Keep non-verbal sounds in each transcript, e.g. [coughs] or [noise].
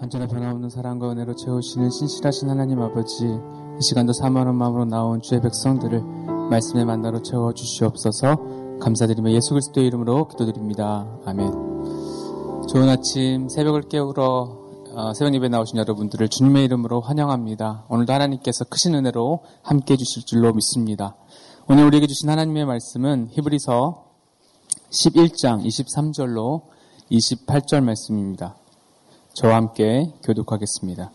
언제나 변함없는 사랑과 은혜로 채우시는 신실하신 하나님 아버지, 이 시간도 사모하는 마음으로 나온 주의 백성들을 말씀의 만나로 채워 주시옵소서 감사드리며 예수 그리스도의 이름으로 기도드립니다. 아멘. 좋은 아침 새벽을 깨우러 어, 새벽 예배 나오신 여러분들을 주님의 이름으로 환영합니다. 오늘도 하나님께서 크신 은혜로 함께 해주실 줄로 믿습니다. 오늘 우리에게 주신 하나님의 말씀은 히브리서 11장 23절로 28절 말씀입니다. 저와 함께 교독하겠습니다.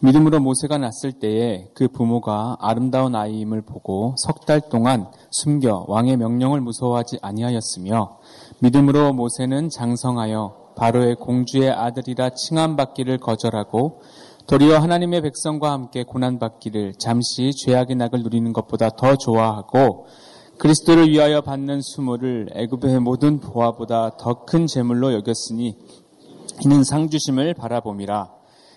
믿음으로 모세가 났을 때에 그 부모가 아름다운 아이임을 보고 석 달 동안 숨겨 왕의 명령을 무서워하지 아니하였으며 믿음으로 모세는 장성하여 바로의 공주의 아들이라 칭함받기를 거절하고 도리어 하나님의 백성과 함께 고난받기를 잠시 죄악의 낙을 누리는 것보다 더 좋아하고 그리스도를 위하여 받는 수모를 애굽의 모든 보화보다 더 큰 재물로 여겼으니 이는 상주심을 바라봄이라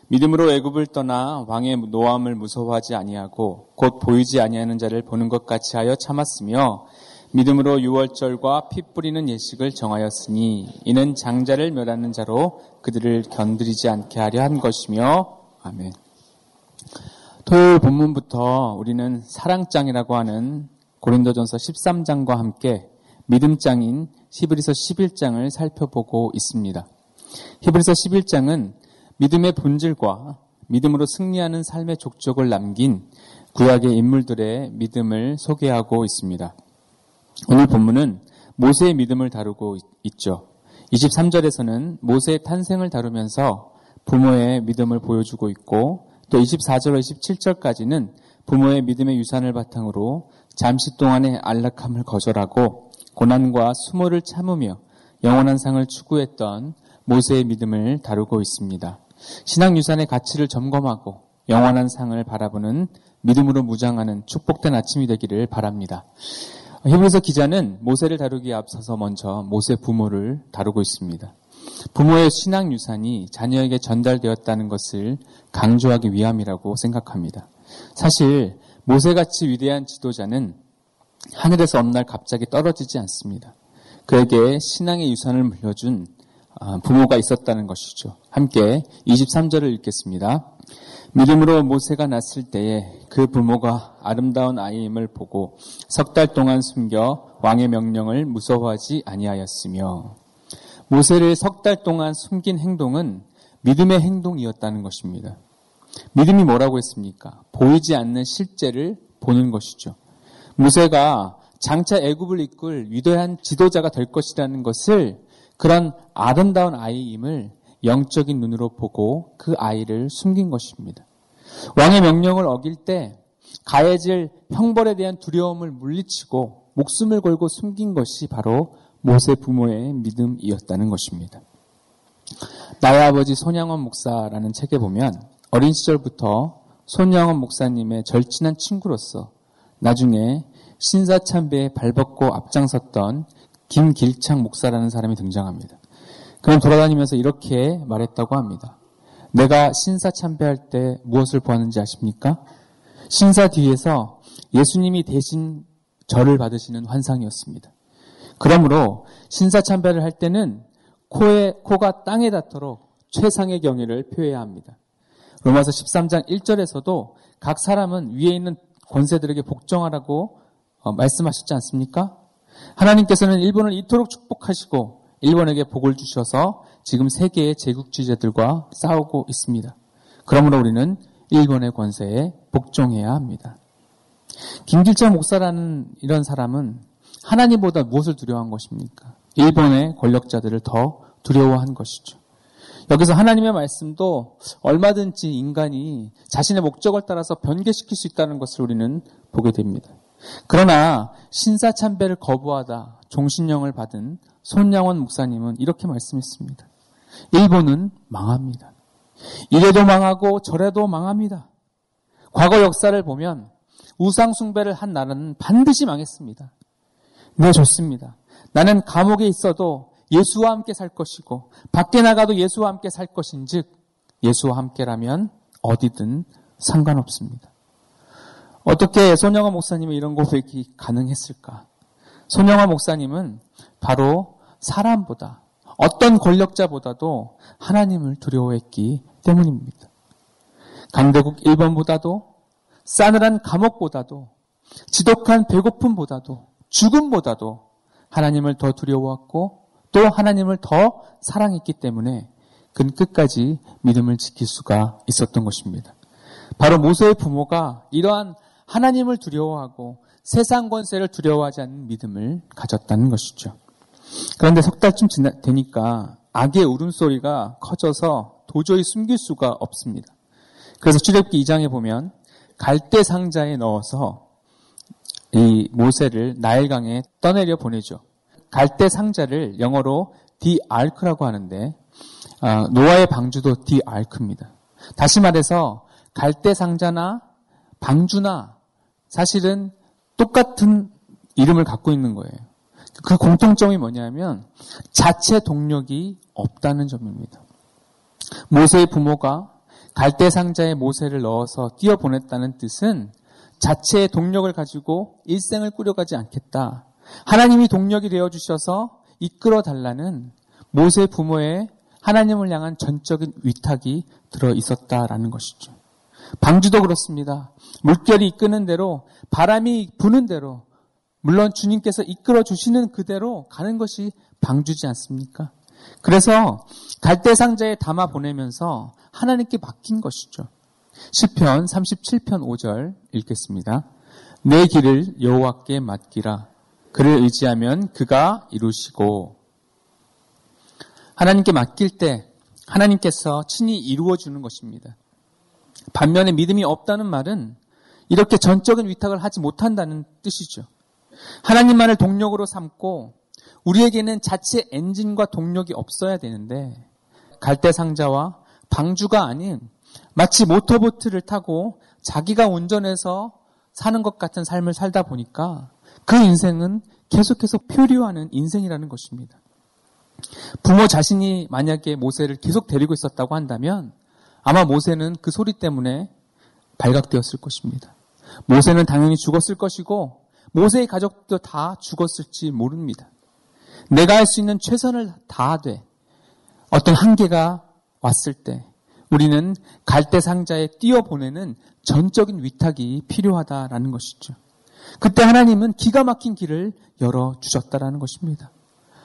믿음으로 애굽을 떠나 왕의 노함을 무서워하지 아니하고 곧 보이지 아니하는 자를 보는 것 같이 하여 참았으며 믿음으로 유월절과 피 뿌리는 예식을 정하였으니 이는 장자를 멸하는 자로 그들을 견드리지 않게 하려 한 것이며 아멘. 토요일 본문부터 우리는 사랑장이라고 하는 고린도전서 13장과 함께 믿음장인 히브리서 11장을 살펴보고 있습니다. 히브리서 11장은 믿음의 본질과 믿음으로 승리하는 삶의 족적을 남긴 구약의 인물들의 믿음을 소개하고 있습니다. 오늘 본문은 모세의 믿음을 다루고 있죠. 23절에서는 모세의 탄생을 다루면서 부모의 믿음을 보여주고 있고 또 24절로 27절까지는 부모의 믿음의 유산을 바탕으로 잠시 동안의 안락함을 거절하고 고난과 수모를 참으며 영원한 상을 추구했던 모세의 믿음을 다루고 있습니다. 신앙 유산의 가치를 점검하고 영원한 상을 바라보는 믿음으로 무장하는 축복된 아침이 되기를 바랍니다. 히브리서 기자는 모세를 다루기에 앞서서 먼저 모세 부모를 다루고 있습니다. 부모의 신앙 유산이 자녀에게 전달되었다는 것을 강조하기 위함이라고 생각합니다. 사실 모세같이 위대한 지도자는 하늘에서 어느 날 갑자기 떨어지지 않습니다. 그에게 신앙의 유산을 물려준 아, 부모가 있었다는 것이죠. 함께 23절을 읽겠습니다. 믿음으로 모세가 났을 때에 그 부모가 아름다운 아이임을 보고 석 달 동안 숨겨 왕의 명령을 무서워하지 아니하였으며 모세를 석 달 동안 숨긴 행동은 믿음의 행동이었다는 것입니다. 믿음이 뭐라고 했습니까? 보이지 않는 실제를 보는 것이죠. 모세가 장차 애굽을 이끌 위대한 지도자가 될 것이라는 것을 그런 아름다운 아이임을 영적인 눈으로 보고 그 아이를 숨긴 것입니다. 왕의 명령을 어길 때 가해질 형벌에 대한 두려움을 물리치고 목숨을 걸고 숨긴 것이 바로 모세 부모의 믿음이었다는 것입니다. 나의 아버지 손양원 목사라는 책에 보면 어린 시절부터 손양원 목사님의 절친한 친구로서 나중에 신사참배에 발벗고 앞장섰던 김길창 목사라는 사람이 등장합니다. 그는 돌아다니면서 이렇게 말했다고 합니다. 내가 신사 참배할 때 무엇을 보았는지 아십니까? 신사 뒤에서 예수님이 대신 절을 받으시는 환상이었습니다. 그러므로 신사 참배를 할 때는 코에, 코가 땅에 닿도록 최상의 경의를 표해야 합니다. 로마서 13장 1절에서도 각 사람은 위에 있는 권세들에게 복종하라고 어, 말씀하셨지 않습니까? 하나님께서는 일본을 이토록 축복하시고 일본에게 복을 주셔서 지금 세계의 제국주의자들과 싸우고 있습니다. 그러므로 우리는 일본의 권세에 복종해야 합니다. 김길철 목사라는 이런 사람은 하나님보다 무엇을 두려워한 것입니까? 일본의 권력자들을 더 두려워한 것이죠. 여기서 하나님의 말씀도 얼마든지 인간이 자신의 목적을 따라서 변개시킬 수 있다는 것을 우리는 보게 됩니다. 그러나 신사 참배를 거부하다 종신령을 받은 손양원 목사님은 이렇게 말씀했습니다. 일본은 망합니다. 이래도 망하고 저래도 망합니다. 과거 역사를 보면 우상숭배를 한 나라는 반드시 망했습니다. 네, 좋습니다. 나는 감옥에 있어도 예수와 함께 살 것이고 밖에 나가도 예수와 함께 살 것인 즉 예수와 함께라면 어디든 상관없습니다. 어떻게 손영화 목사님이 이런 고백이 가능했을까? 손영화 목사님은 바로 사람보다 어떤 권력자보다도 하나님을 두려워했기 때문입니다. 강대국 1번보다도 싸늘한 감옥보다도 지독한 배고픔보다도 죽음보다도 하나님을 더 두려워했고 또 하나님을 더 사랑했기 때문에 그는 끝까지 믿음을 지킬 수가 있었던 것입니다. 바로 모세의 부모가 이러한 하나님을 두려워하고 세상 권세를 두려워하지 않는 믿음을 가졌다는 것이죠. 그런데 석 달쯤 지나, 되니까 악의 울음소리가 커져서 도저히 숨길 수가 없습니다. 그래서 출애굽기 2장에 보면 갈대 상자에 넣어서 이 모세를 나일강에 떠내려 보내죠. 갈대 상자를 영어로 디알크라고 하는데 어, 노아의 방주도 디알크입니다. 다시 말해서 갈대 상자나 방주나 사실은 똑같은 이름을 갖고 있는 거예요. 그 공통점이 뭐냐면 자체 동력이 없다는 점입니다. 모세의 부모가 갈대 상자에 모세를 넣어서 띄어보냈다는 뜻은 자체의 동력을 가지고 일생을 꾸려가지 않겠다. 하나님이 동력이 되어 주셔서 이끌어 달라는 모세 부모의 하나님을 향한 전적인 위탁이 들어 있었다라는 것이죠. 방주도 그렇습니다. 물결이 이끄는 대로 바람이 부는 대로 물론 주님께서 이끌어 주시는 그대로 가는 것이 방주지 않습니까? 그래서 갈대 상자에 담아 보내면서 하나님께 맡긴 것이죠. 시편 37편 5절 읽겠습니다. 내 길을 여호와께 맡기라. 그를 의지하면 그가 이루시고 하나님께 맡길 때 하나님께서 친히 이루어 주는 것입니다. 반면에 믿음이 없다는 말은 이렇게 전적인 위탁을 하지 못한다는 뜻이죠. 하나님만을 동력으로 삼고 우리에게는 자체 엔진과 동력이 없어야 되는데 갈대 상자와 방주가 아닌 마치 모터보트를 타고 자기가 운전해서 사는 것 같은 삶을 살다 보니까 그 인생은 계속해서 표류하는 인생이라는 것입니다. 부모 자신이 만약에 모세를 계속 데리고 있었다고 한다면 아마 모세는 그 소리 때문에 발각되었을 것입니다. 모세는 당연히 죽었을 것이고 모세의 가족도 다 죽었을지 모릅니다. 내가 할 수 있는 최선을 다하되 어떤 한계가 왔을 때 우리는 갈대 상자에 띄어 보내는 전적인 위탁이 필요하다라는 것이죠. 그때 하나님은 기가 막힌 길을 열어 주셨다라는 것입니다.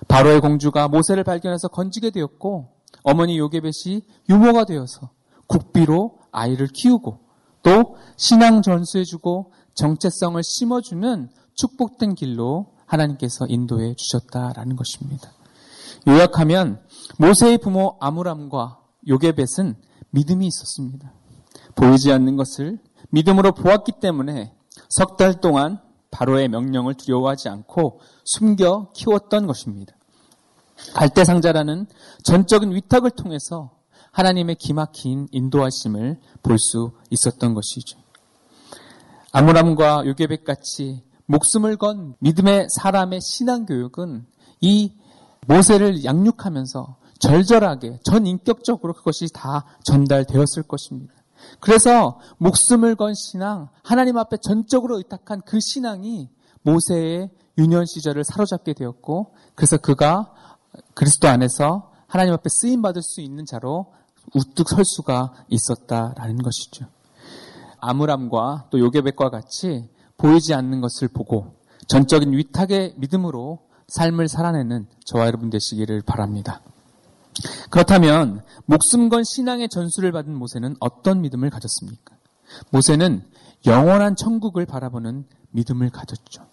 바로의 공주가 모세를 발견해서 건지게 되었고 어머니 요게벳이 유모가 되어서 국비로 아이를 키우고 또 신앙 전수해주고 정체성을 심어주는 축복된 길로 하나님께서 인도해 주셨다라는 것입니다. 요약하면 모세의 부모 아므람과 요게벳은 믿음이 있었습니다. 보이지 않는 것을 믿음으로 보았기 때문에 석 달 동안 바로의 명령을 두려워하지 않고 숨겨 키웠던 것입니다. 갈대상자라는 전적인 위탁을 통해서 하나님의 기막힌 인도하심을 볼 수 있었던 것이죠. 아므람과 요게벳 같이 목숨을 건 믿음의 사람의 신앙 교육은 이 모세를 양육하면서 절절하게 전인격적으로 그것이 다 전달되었을 것입니다. 그래서 목숨을 건 신앙, 하나님 앞에 전적으로 의탁한 그 신앙이 모세의 유년 시절을 사로잡게 되었고, 그래서 그가 그리스도 안에서 하나님 앞에 쓰임 받을 수 있는 자로 우뚝 설 수가 있었다라는 것이죠. 아므람과 또 요게백과 같이 보이지 않는 것을 보고 전적인 위탁의 믿음으로 삶을 살아내는 저와 여러분 되시기를 바랍니다. 그렇다면 목숨 건 신앙의 전수를 받은 모세는 어떤 믿음을 가졌습니까? 모세는 영원한 천국을 바라보는 믿음을 가졌죠.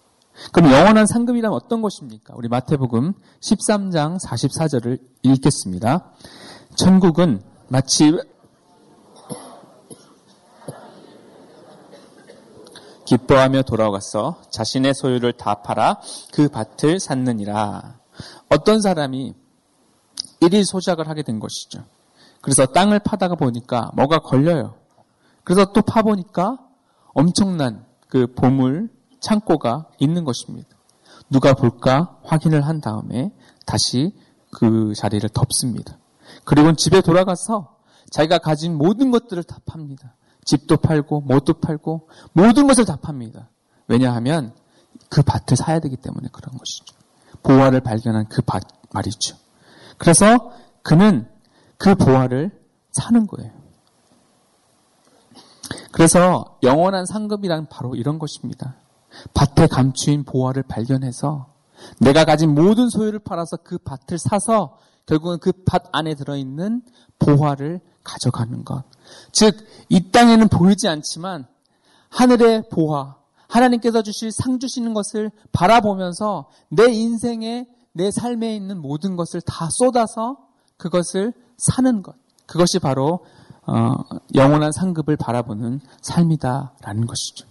그럼 영원한 상급이란 어떤 것입니까? 우리 마태복음 13장 44절을 읽겠습니다. 천국은 마치 기뻐하며 돌아가서 자신의 소유를 다 팔아 그 밭을 샀느니라. 어떤 사람이 일일 소작을 하게 된 것이죠. 그래서 땅을 파다가 보니까 뭐가 걸려요. 그래서 또 파보니까 엄청난 그 보물 창고가 있는 것입니다. 누가 볼까 확인을 한 다음에 다시 그 자리를 덮습니다. 그리고 집에 돌아가서 자기가 가진 모든 것들을 다 팝니다. 집도 팔고 못도 팔고 모든 것을 다 팝니다. 왜냐하면 그 밭을 사야 되기 때문에 그런 것이죠. 보화를 발견한 그 밭 말이죠. 그래서 그는 그 보화를 사는 거예요. 그래서 영원한 상급이란 바로 이런 것입니다. 밭에 감추인 보화를 발견해서 내가 가진 모든 소유를 팔아서 그 밭을 사서 결국은 그 밭 안에 들어있는 보화를 가져가는 것. 즉, 이 땅에는 보이지 않지만 하늘의 보화, 하나님께서 주실 상 주시는 것을 바라보면서 내 인생에 내 삶에 있는 모든 것을 다 쏟아서 그것을 사는 것. 그것이 바로 어, 영원한 상급을 바라보는 삶이다라는 것이죠.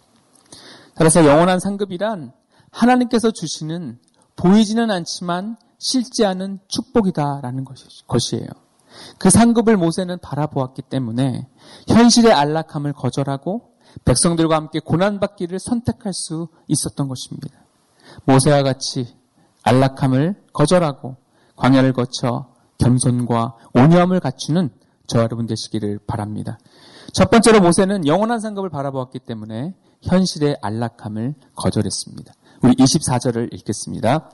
따라서 영원한 상급이란 하나님께서 주시는 보이지는 않지만 실제하는 축복이다라는 것이에요. 그 상급을 모세는 바라보았기 때문에 현실의 안락함을 거절하고 백성들과 함께 고난받기를 선택할 수 있었던 것입니다. 모세와 같이 안락함을 거절하고 광야를 거쳐 겸손과 온유함을 갖추는 저와 여러분 되시기를 바랍니다. 첫 번째로 모세는 영원한 상급을 바라보았기 때문에 현실의 안락함을 거절했습니다. 우리 24절을 읽겠습니다.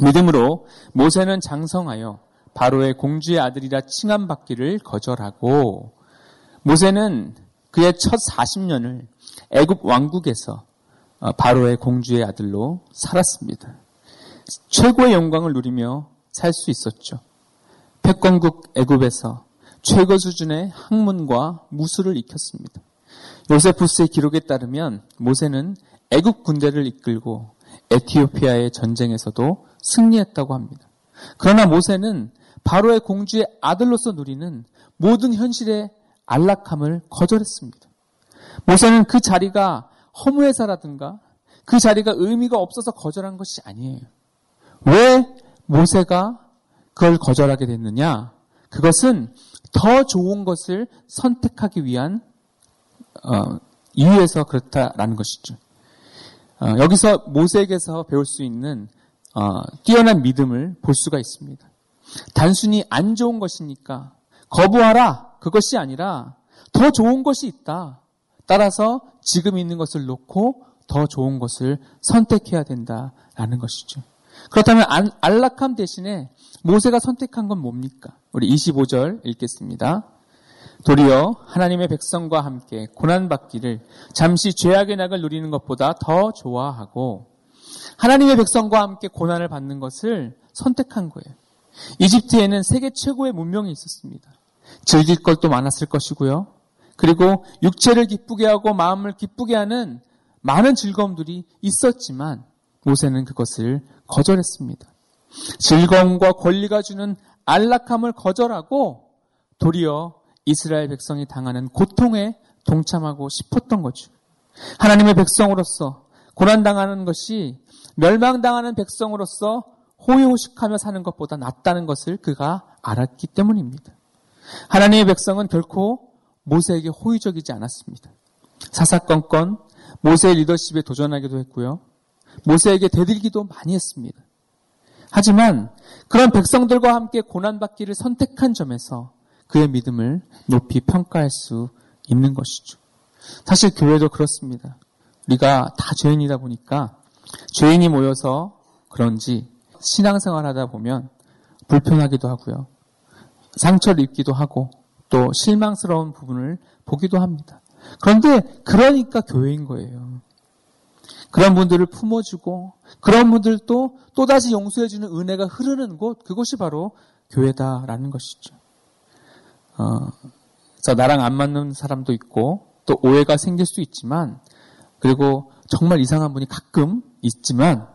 믿음으로 모세는 장성하여 바로의 공주의 아들이라 칭함받기를 거절하고 모세는 그의 첫 40년을 애굽 왕국에서 어, 바로의 공주의 아들로 살았습니다. 최고의 영광을 누리며 살 수 있었죠. 패권국 애굽에서 최고 수준의 학문과 무술을 익혔습니다. 요세푸스의 기록에 따르면 모세는 애국 군대를 이끌고 에티오피아의 전쟁에서도 승리했다고 합니다. 그러나 모세는 바로의 공주의 아들로서 누리는 모든 현실의 안락함을 거절했습니다. 모세는 그 자리가 허무해서라든가 그 자리가 의미가 없어서 거절한 것이 아니에요. 왜 모세가 그걸 거절하게 됐느냐? 그것은 더 좋은 것을 선택하기 위한 어, 이유에서 그렇다라는 것이죠. 어, 여기서 모세에게서 배울 수 있는 어, 뛰어난 믿음을 볼 수가 있습니다. 단순히 안 좋은 것이니까 거부하라 그것이 아니라 더 좋은 것이 있다. 따라서 지금 있는 것을 놓고 더 좋은 것을 선택해야 된다라는 것이죠. 그렇다면 안락함 대신에 모세가 선택한 건 뭡니까? 우리 25절 읽겠습니다. 도리어 하나님의 백성과 함께 고난받기를 잠시 죄악의 낙을 누리는 것보다 더 좋아하고 하나님의 백성과 함께 고난을 받는 것을 선택한 거예요. 이집트에는 세계 최고의 문명이 있었습니다. 즐길 것도 많았을 것이고요. 그리고 육체를 기쁘게 하고 마음을 기쁘게 하는 많은 즐거움들이 있었지만 모세는 그것을 거절했습니다. 즐거움과 권리가 주는 안락함을 거절하고 도리어 이스라엘 백성이 당하는 고통에 동참하고 싶었던 거죠. 하나님의 백성으로서 고난당하는 것이 멸망당하는 백성으로서 호의호식하며 사는 것보다 낫다는 것을 그가 알았기 때문입니다. 하나님의 백성은 결코 모세에게 호의적이지 않았습니다. 사사건건 모세의 리더십에 도전하기도 했고요. 모세에게 대들기도 많이 했습니다. 하지만 그런 백성들과 함께 고난받기를 선택한 점에서 그의 믿음을 높이 평가할 수 있는 것이죠. 사실 교회도 그렇습니다. 우리가 다 죄인이다 보니까 죄인이 모여서 그런지 신앙생활 하다 보면 불편하기도 하고요. 상처를 입기도 하고 또 실망스러운 부분을 보기도 합니다. 그런데 그러니까 교회인 거예요. 그런 분들을 품어주고 그런 분들도 또다시 용서해주는 은혜가 흐르는 곳 그것이 바로 교회다라는 것이죠. 어, 나랑 안 맞는 사람도 있고 또 오해가 생길 수 있지만 그리고 정말 이상한 분이 가끔 있지만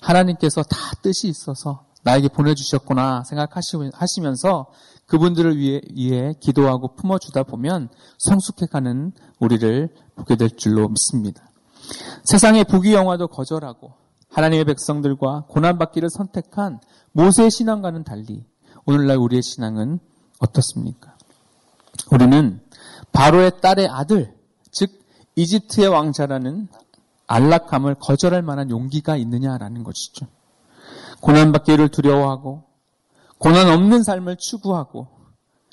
하나님께서 다 뜻이 있어서 나에게 보내주셨구나 생각하시면서 그분들을 위해, 위해 기도하고 품어주다 보면 성숙해가는 우리를 보게 될 줄로 믿습니다. 세상의 부귀 영화도 거절하고 하나님의 백성들과 고난받기를 선택한 모세의 신앙과는 달리 오늘날 우리의 신앙은 어떻습니까? 우리는 바로의 딸의 아들, 즉 이집트의 왕자라는 안락함을 거절할 만한 용기가 있느냐라는 것이죠. 고난받기를 두려워하고 고난 없는 삶을 추구하고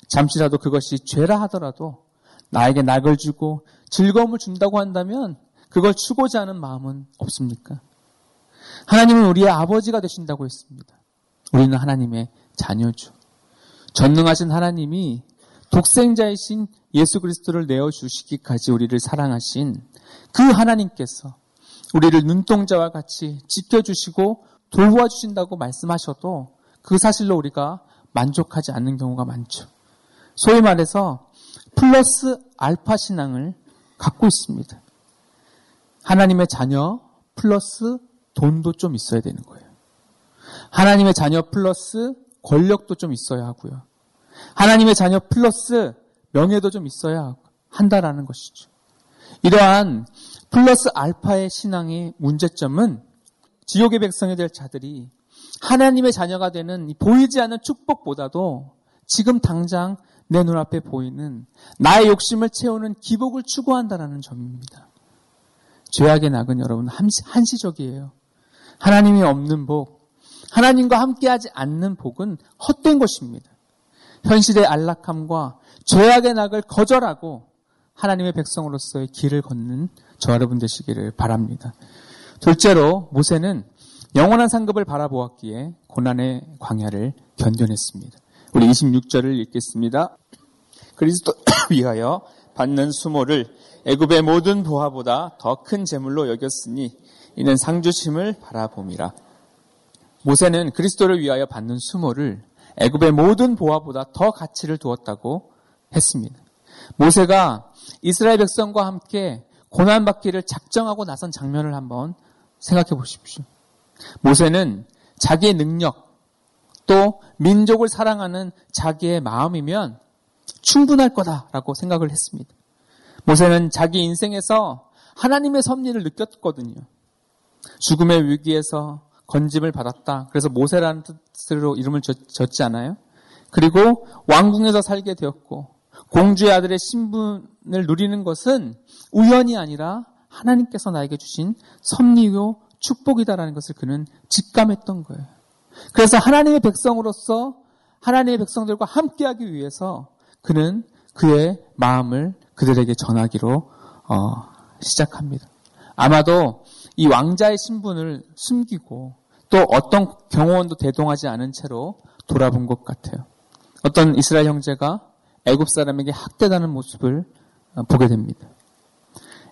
잠시라도 그것이 죄라 하더라도 나에게 낙을 주고 즐거움을 준다고 한다면 그걸 추고자 하는 마음은 없습니까? 하나님은 우리의 아버지가 되신다고 했습니다. 우리는 하나님의 자녀죠. 전능하신 하나님이 독생자이신 예수 그리스도를 내어 주시기까지 우리를 사랑하신 그 하나님께서 우리를 눈동자와 같이 지켜주시고 돌보아주신다고 말씀하셔도 그 사실로 우리가 만족하지 않는 경우가 많죠. 소위 말해서 플러스 알파 신앙을 갖고 있습니다. 하나님의 자녀 플러스 돈도 좀 있어야 되는 거예요. 하나님의 자녀 플러스 권력도 좀 있어야 하고요. 하나님의 자녀 플러스 명예도 좀 있어야 한다라는 것이죠. 이러한 플러스 알파의 신앙의 문제점은 지옥의 백성이 될 자들이 하나님의 자녀가 되는 보이지 않는 축복보다도 지금 당장 내 눈앞에 보이는 나의 욕심을 채우는 기복을 추구한다라는 점입니다. 죄악의 낙은 여러분 한시적이에요. 하나님이 없는 복, 하나님과 함께하지 않는 복은 헛된 것입니다. 현실의 안락함과 죄악의 낙을 거절하고 하나님의 백성으로서의 길을 걷는 저 여러분 되시기를 바랍니다. 둘째로 모세는 영원한 상급을 바라보았기에 고난의 광야를 견뎌냈습니다. 우리 26절을 읽겠습니다. 그리스도 [coughs] 위하여 받는 수모를 애굽의 모든 보화보다 더 큰 재물로 여겼으니 이는 상주심을 바라봄이라. 모세는 그리스도를 위하여 받는 수모를 애굽의 모든 보화보다 더 가치를 두었다고 했습니다. 모세가 이스라엘 백성과 함께 고난받기를 작정하고 나선 장면을 한번 생각해 보십시오. 모세는 자기의 능력, 또 민족을 사랑하는 자기의 마음이면 충분할 거다라고 생각을 했습니다. 모세는 자기 인생에서 하나님의 섭리를 느꼈거든요. 죽음의 위기에서 건짐을 받았다. 그래서 모세라는 뜻으로 이름을 졌지 않아요? 그리고 왕궁에서 살게 되었고 공주의 아들의 신분을 누리는 것은 우연이 아니라 하나님께서 나에게 주신 섭리요 축복이다라는 것을 그는 직감했던 거예요. 그래서 하나님의 백성으로서 하나님의 백성들과 함께하기 위해서 그는 그의 마음을 그들에게 전하기로 어, 시작합니다. 아마도 이 왕자의 신분을 숨기고 또 어떤 경호원도 대동하지 않은 채로 돌아본 것 같아요. 어떤 이스라엘 형제가 애굽 사람에게 학대하는 모습을 어, 보게 됩니다.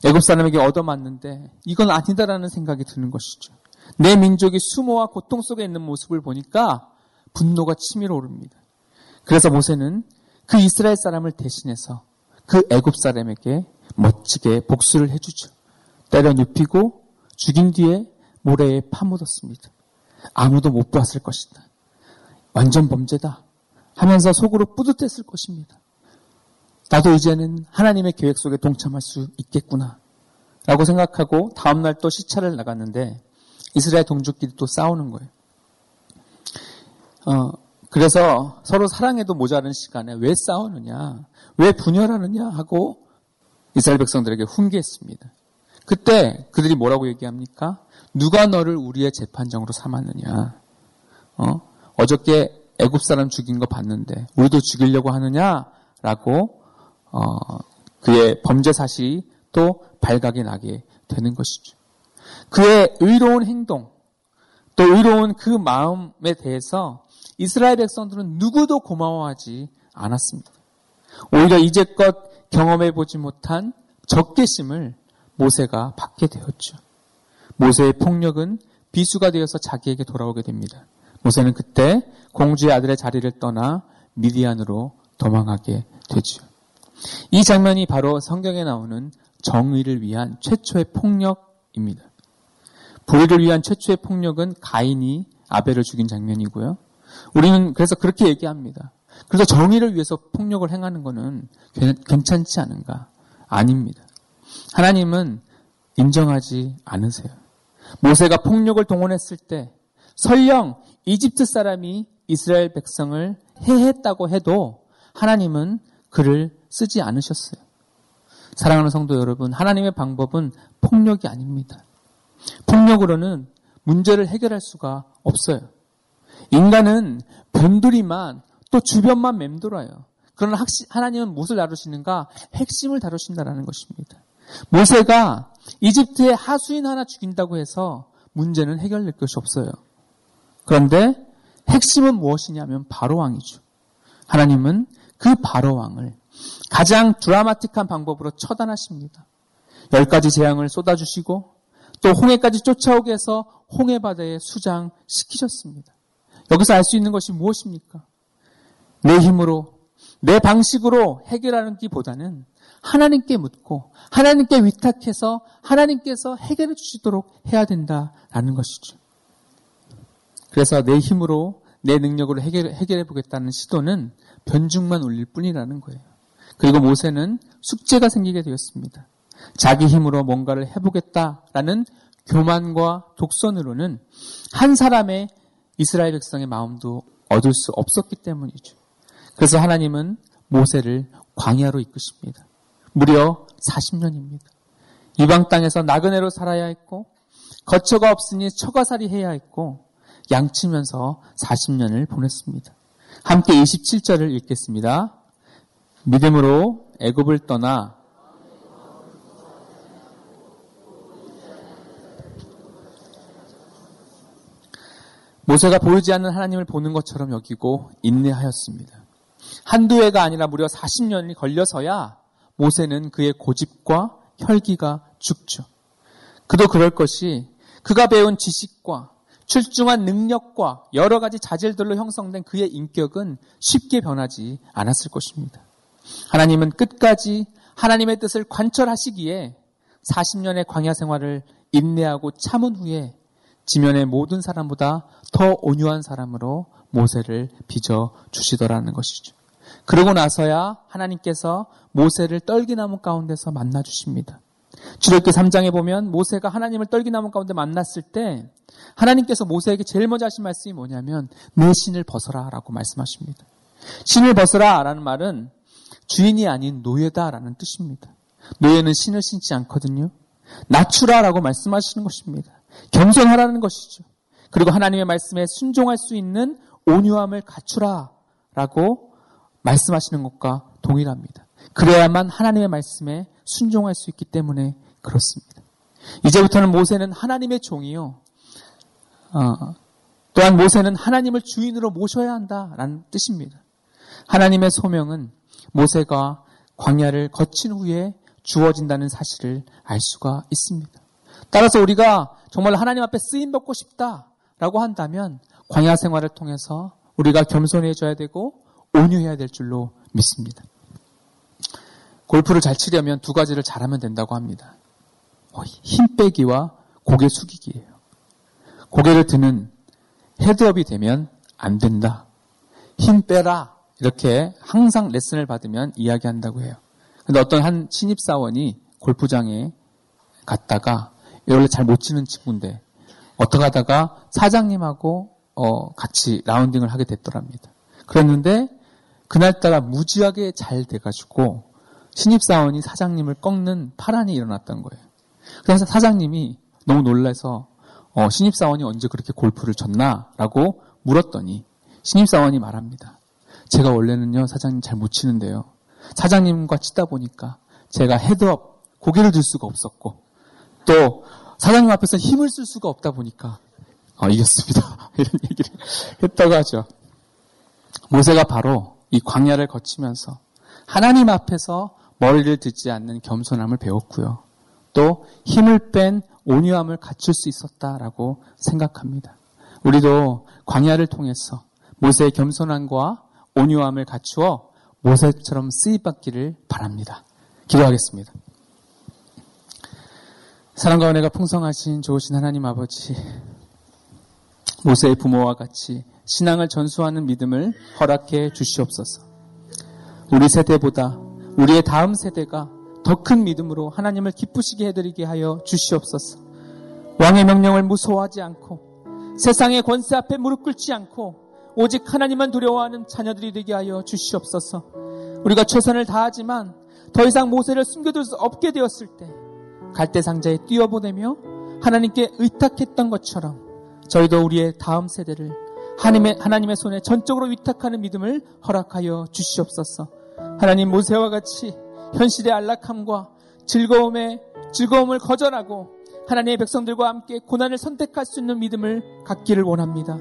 애굽 사람에게 얻어맞는데 이건 아니다라는 생각이 드는 것이죠. 내 민족이 수모와 고통 속에 있는 모습을 보니까 분노가 치밀어 오릅니다. 그래서 모세는 그 이스라엘 사람을 대신해서 그 애굽 사람에게 멋지게 복수를 해주죠. 때려 눕히고 죽인 뒤에 모래에 파묻었습니다. 아무도 못 봤을 것이다. 완전 범죄다. 하면서 속으로 뿌듯했을 것입니다. 나도 이제는 하나님의 계획 속에 동참할 수 있겠구나. 라고 생각하고 다음날 또 시차를 나갔는데 이스라엘 동족끼리 또 싸우는 거예요. 어, 그래서 서로 사랑해도 모자른 시간에 왜 싸우느냐, 왜 분열하느냐 하고 이스라엘 백성들에게 훈계했습니다. 그때 그들이 뭐라고 얘기합니까? 누가 너를 우리의 재판장으로 삼았느냐? 어? 어저께 애굽 사람 죽인 거 봤는데 우리도 죽이려고 하느냐라고 어, 그의 범죄 사실이 또 발각이 나게 되는 것이죠. 그의 의로운 행동, 또 의로운 그 마음에 대해서 이스라엘 백성들은 누구도 고마워하지 않았습니다. 오히려 이제껏 경험해 보지 못한 적개심을 모세가 받게 되었죠. 모세의 폭력은 비수가 되어서 자기에게 돌아오게 됩니다. 모세는 그때 공주의 아들의 자리를 떠나 미디안으로 도망하게 되죠. 이 장면이 바로 성경에 나오는 정의를 위한 최초의 폭력입니다. 불의를 위한 최초의 폭력은 가인이 아벨을 죽인 장면이고요. 우리는 그래서 그렇게 얘기합니다. 그래서 정의를 위해서 폭력을 행하는 것은 괜찮지 않은가? 아닙니다. 하나님은 인정하지 않으세요. 모세가 폭력을 동원했을 때 설령 이집트 사람이 이스라엘 백성을 해했다고 해도 하나님은 그를 쓰지 않으셨어요. 사랑하는 성도 여러분, 하나님의 방법은 폭력이 아닙니다. 폭력으로는 문제를 해결할 수가 없어요. 인간은 변두리만 또 주변만 맴돌아요. 그러나 하나님은 무엇을 다루시는가? 핵심을 다루신다라는 것입니다. 모세가 이집트의 하수인 하나 죽인다고 해서 문제는 해결될 것이 없어요. 그런데 핵심은 무엇이냐면 바로왕이죠. 하나님은 그 바로왕을 가장 드라마틱한 방법으로 처단하십니다. 열 가지 재앙을 쏟아주시고 또 홍해까지 쫓아오게 해서 홍해 바다에 수장시키셨습니다. 여기서 알 수 있는 것이 무엇입니까? 내 힘으로, 내 방식으로 해결하는 기보다는 하나님께 묻고 하나님께 위탁해서 하나님께서 해결해 주시도록 해야 된다라는 것이죠. 그래서 내 힘으로 내 능력으로 해결, 해결해 보겠다는 시도는 변죽만 울릴 뿐이라는 거예요. 그리고 모세는 숙제가 생기게 되었습니다. 자기 힘으로 뭔가를 해보겠다라는 교만과 독선으로는 한 사람의 이스라엘 백성의 마음도 얻을 수 없었기 때문이죠. 그래서 하나님은 모세를 광야로 이끄십니다. 무려 40년입니다. 이방 땅에서 나그네로 살아야 했고 거처가 없으니 처가살이 해야 했고 양치면서 40년을 보냈습니다. 함께 27절을 읽겠습니다. 믿음으로 애굽을 떠나 모세가 보이지 않는 하나님을 보는 것처럼 여기고 인내하였습니다. 한두 해가 아니라 무려 40년이 걸려서야 모세는 그의 고집과 혈기가 죽죠. 그도 그럴 것이 그가 배운 지식과 출중한 능력과 여러 가지 자질들로 형성된 그의 인격은 쉽게 변하지 않았을 것입니다. 하나님은 끝까지 하나님의 뜻을 관철하시기에 40년의 광야 생활을 인내하고 참은 후에 지면의 모든 사람보다 더 온유한 사람으로 모세를 빚어 주시더라는 것이죠. 그러고 나서야 하나님께서 모세를 떨기나무 가운데서 만나 주십니다. 주력기 3장에 보면 모세가 하나님을 떨기나무 가운데 만났을 때 하나님께서 모세에게 제일 먼저 하신 말씀이 뭐냐면 내 신을 벗어라 라고 말씀하십니다. 신을 벗어라 라는 말은 주인이 아닌 노예다 라는 뜻입니다. 노예는 신을 신지 않거든요. 낮추라 라고 말씀하시는 것입니다. 겸손하라는 것이죠. 그리고 하나님의 말씀에 순종할 수 있는 온유함을 갖추라 라고 말씀하시는 것과 동일합니다. 그래야만 하나님의 말씀에 순종할 수 있기 때문에 그렇습니다. 이제부터는 모세는 하나님의 종이요. 어, 또한 모세는 하나님을 주인으로 모셔야 한다라는 뜻입니다. 하나님의 소명은 모세가 광야를 거친 후에 주어진다는 사실을 알 수가 있습니다. 따라서 우리가 정말 하나님 앞에 쓰임 받고 싶다라고 한다면 광야 생활을 통해서 우리가 겸손해져야 되고 온유해야 될 줄로 믿습니다. 골프를 잘 치려면 두 가지를 잘하면 된다고 합니다. 어, 힘 빼기와 고개 숙이기예요. 고개를 드는 헤드업이 되면 안 된다. 힘 빼라. 이렇게 항상 레슨을 받으면 이야기한다고 해요. 근데 어떤 한 신입사원이 골프장에 갔다가 원래 잘 못 치는 친구인데 어떻게 하다가 사장님하고 어, 같이 라운딩을 하게 됐더랍니다. 그랬는데 그날따라 무지하게 잘 돼가지고 신입사원이 사장님을 꺾는 파란이 일어났던 거예요. 그래서 사장님이 너무 놀라서 어, 신입사원이 언제 그렇게 골프를 쳤나? 라고 물었더니 신입사원이 말합니다. 제가 원래는요, 사장님 잘 못 치는데요. 사장님과 치다 보니까 제가 헤드업, 고개를 들 수가 없었고, 또 사장님 앞에서 힘을 쓸 수가 없다 보니까, 어, 이겼습니다. [laughs] 이런 얘기를 했다고 하죠. 모세가 바로 이 광야를 거치면서 하나님 앞에서 머리를 들지 않는 겸손함을 배웠고요. 또 힘을 뺀 온유함을 갖출 수 있었다라고 생각합니다. 우리도 광야를 통해서 모세의 겸손함과 온유함을 갖추어 모세처럼 쓰임받기를 바랍니다. 기도하겠습니다. 사랑과 은혜가 풍성하신 좋으신 하나님 아버지, 모세의 부모와 같이 신앙을 전수하는 믿음을 허락해 주시옵소서. 우리 세대보다 우리의 다음 세대가 더 큰 믿음으로 하나님을 기쁘시게 해드리게 하여 주시옵소서. 왕의 명령을 무서워하지 않고 세상의 권세 앞에 무릎 꿇지 않고 오직 하나님만 두려워하는 자녀들이 되게 하여 주시옵소서. 우리가 최선을 다하지만 더 이상 모세를 숨겨둘 수 없게 되었을 때 갈대 상자에 뛰어보내며 하나님께 의탁했던 것처럼 저희도 우리의 다음 세대를 하나님의, 하나님의 손에 전적으로 위탁하는 믿음을 허락하여 주시옵소서. 하나님 모세와 같이 현실의 안락함과 즐거움의 즐거움을 거절하고 하나님의 백성들과 함께 고난을 선택할 수 있는 믿음을 갖기를 원합니다.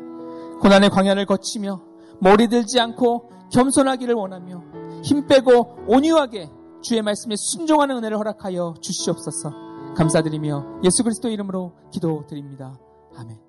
고난의 광야를 거치며 머리 들지 않고 겸손하기를 원하며 힘 빼고 온유하게 주의 말씀에 순종하는 은혜를 허락하여 주시옵소서. 감사드리며 예수 그리스도 이름으로 기도드립니다. 아멘.